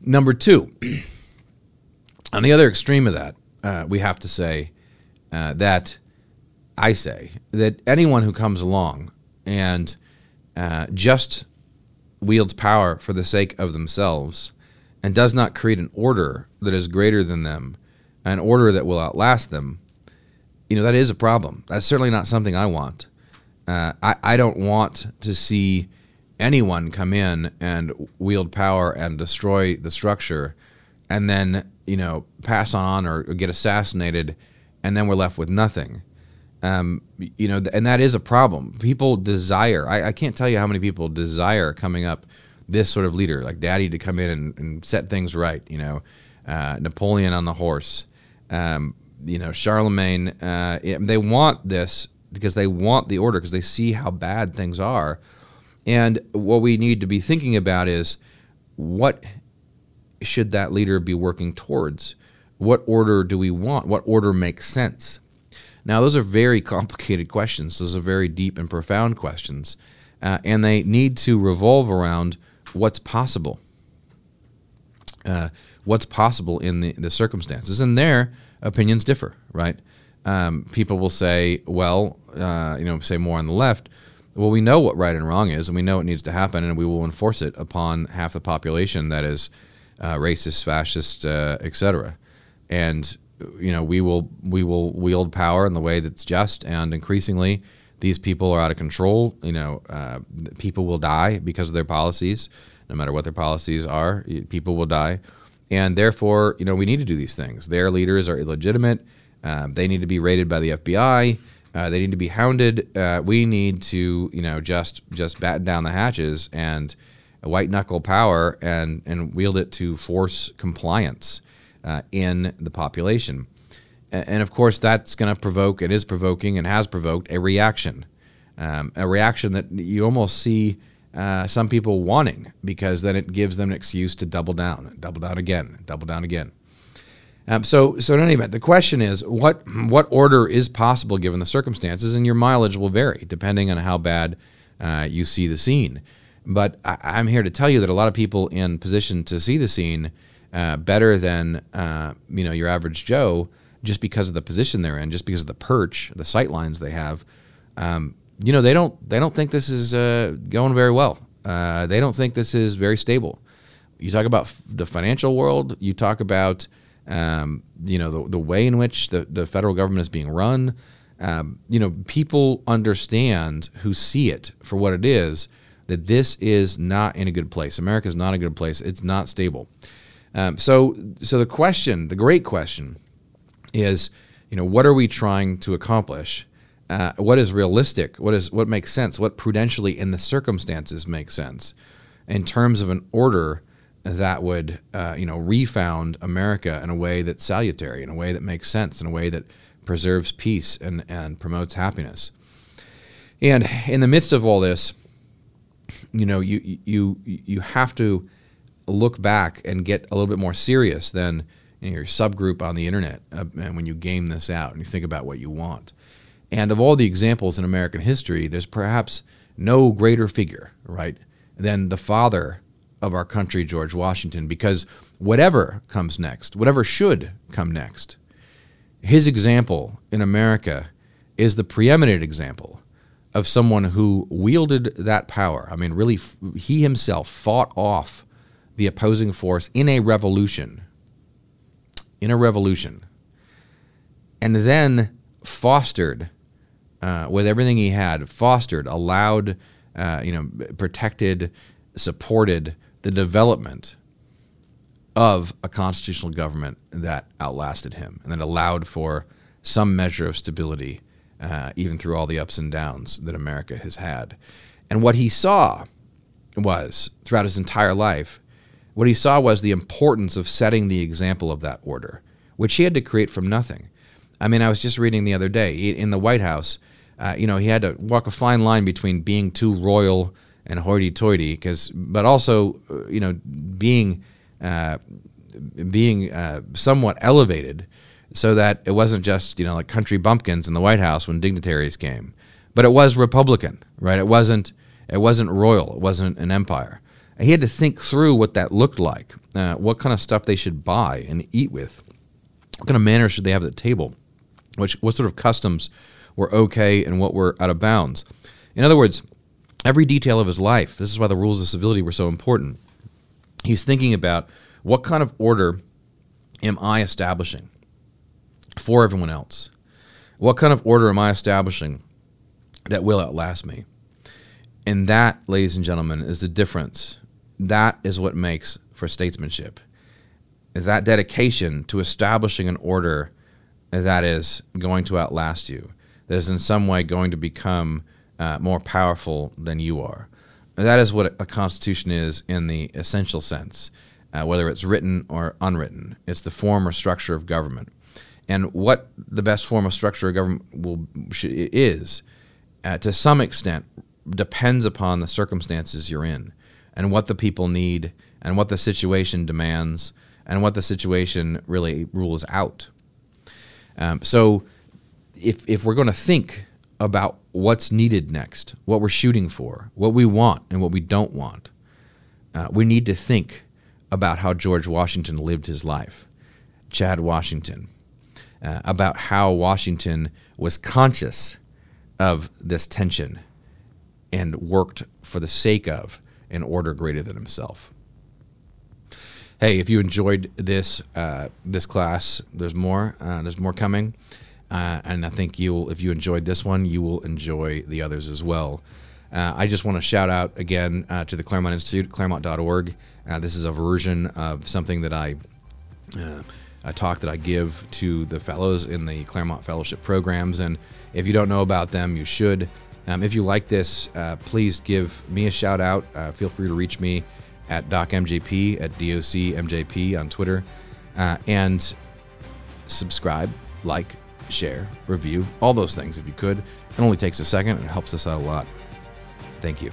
Number two, on the other extreme of that, uh, we have to say uh, that I say that anyone who comes along and uh, just wields power for the sake of themselves and does not create an order that is greater than them, an order that will outlast them, you know, that is a problem. That's certainly not something I want. Uh, I, I don't want to see anyone come in and wield power and destroy the structure and then you know pass on or, get assassinated and then we're left with nothing um, you know and that is a problem people desire I, I, can't tell you how many people desire coming up this sort of leader like daddy to come in and, and set things right you know uh, napoleon on the horse um, you know, Charlemagne, uh, they want this because they want the order because they see how bad things are. And what we need to be thinking about is what should that leader be working towards? What order do we want? What order makes sense? Now, those are very complicated questions. Those are very deep and profound questions. Uh, and they need to revolve around what's possible. Uh, what's possible in the, the circumstances. And their opinions differ, right? Um, people will say, well, uh, you know, say more on the left, well, we know what right and wrong is, and we know it needs to happen, and we will enforce it upon half the population that is uh, racist, fascist, uh, etc. And you know, we will we will wield power in the way that's just, and increasingly, these people are out of control. You know, uh, people will die because of their policies, no matter what their policies are. People will die, and therefore, you know, we need to do these things. Their leaders are illegitimate. Um, they need to be raided by the FBI. Uh, they need to be hounded. Uh, we need to, you know, just just batten down the hatches and white knuckle power and and wield it to force compliance uh, in the population. And, and of course, that's going to provoke. It is provoking and has provoked a reaction, um, a reaction that you almost see. Uh, some people wanting because then it gives them an excuse to double down, double down again, double down again. Um, so, so in any event, the question is what what order is possible given the circumstances, and your mileage will vary depending on how bad uh, you see the scene. But I, am here to tell you that a lot of people in position to see the scene uh, better than uh, you know your average Joe, just because of the position they're in, just because of the perch, the sight lines they have. Um, you know, they don't they don't think this is uh, going very well. Uh, they don't think this is very stable. You talk about f- the financial world. You talk about um, you know, the, the way in which the, the federal government is being run. Um, you know, people understand who see it for what it is that this is not in a good place. America is not a good place. It's not stable. Um, so, so the question, the great question, is, you know, what are we trying to accomplish? Uh, what is realistic? What is what makes sense? What prudentially in the circumstances makes sense in terms of an order that would uh, you know refound America in a way that's salutary, in a way that makes sense, in a way that preserves peace and, and promotes happiness. And in the midst of all this, you know, you you you have to look back and get a little bit more serious than you know, your subgroup on the internet uh, and when you game this out and you think about what you want. And of all the examples in American history, there's perhaps no greater figure, right, than the father of our country, George Washington, because whatever comes next, whatever should come next, his example in America is the preeminent example of someone who wielded that power. I mean, really, he himself fought off the opposing force in a revolution. In a revolution. And then fostered, uh, with everything he had, fostered, allowed, uh, you know, protected, supported the development of a constitutional government that outlasted him and that allowed for some measure of stability, uh, even through all the ups and downs that America has had. And what he saw was, throughout his entire life, what he saw was the importance of setting the example of that order, which he had to create from nothing. I mean, I was just reading the other day in the White House, uh, you know, he had to walk a fine line between being too royal and hoity-toity, because but also uh, you know being uh, being uh, somewhat elevated, so that it wasn't just you know like country bumpkins in the White House when dignitaries came, but it was Republican, right? It wasn't it wasn't royal, it wasn't an empire. He had to think through what that looked like, uh, what kind of stuff they should buy and eat with, what kind of manners should they have at the table, which what sort of customs were okay and what were out of bounds. In other words, every detail of his life. This is why the rules of civility were so important. He's thinking about what kind of order am I establishing for everyone else? What kind of order am I establishing that will outlast me? And that, ladies and gentlemen, is the difference. That is what makes for statesmanship. That dedication to establishing an order that is going to outlast you, that is in some way going to become uh, more powerful than you are. That is what a constitution is in the essential sense, uh, whether it's written or unwritten. It's the form or structure of government. And what the best form of structure of government will is, uh, to some extent, depends upon the circumstances you're in, and what the people need, and what the situation demands, and what the situation really rules out. Um, so, if if we're going to think about what's needed next, what we're shooting for, what we want, and what we don't want, uh, we need to think about how George Washington lived his life, Chad Washington, uh, about how Washington was conscious of this tension and worked for the sake of an order greater than himself. Hey, if you enjoyed this uh, this class, there's more. Uh, there's more coming, uh, and I think you'll. If you enjoyed this one, you will enjoy the others as well. Uh, I just want to shout out again uh, to the Claremont Institute, claremont.org. Uh, this is a version of something that I, uh, a talk that I give to the fellows in the Claremont Fellowship programs. And if you don't know about them, you should. Um, if you like this, uh, please give me a shout out. Feel free to reach me at docmjp at docmjp on Twitter. and subscribe, like, share, review, all those things if you could. It only takes a second and it helps us out a lot. Thank you.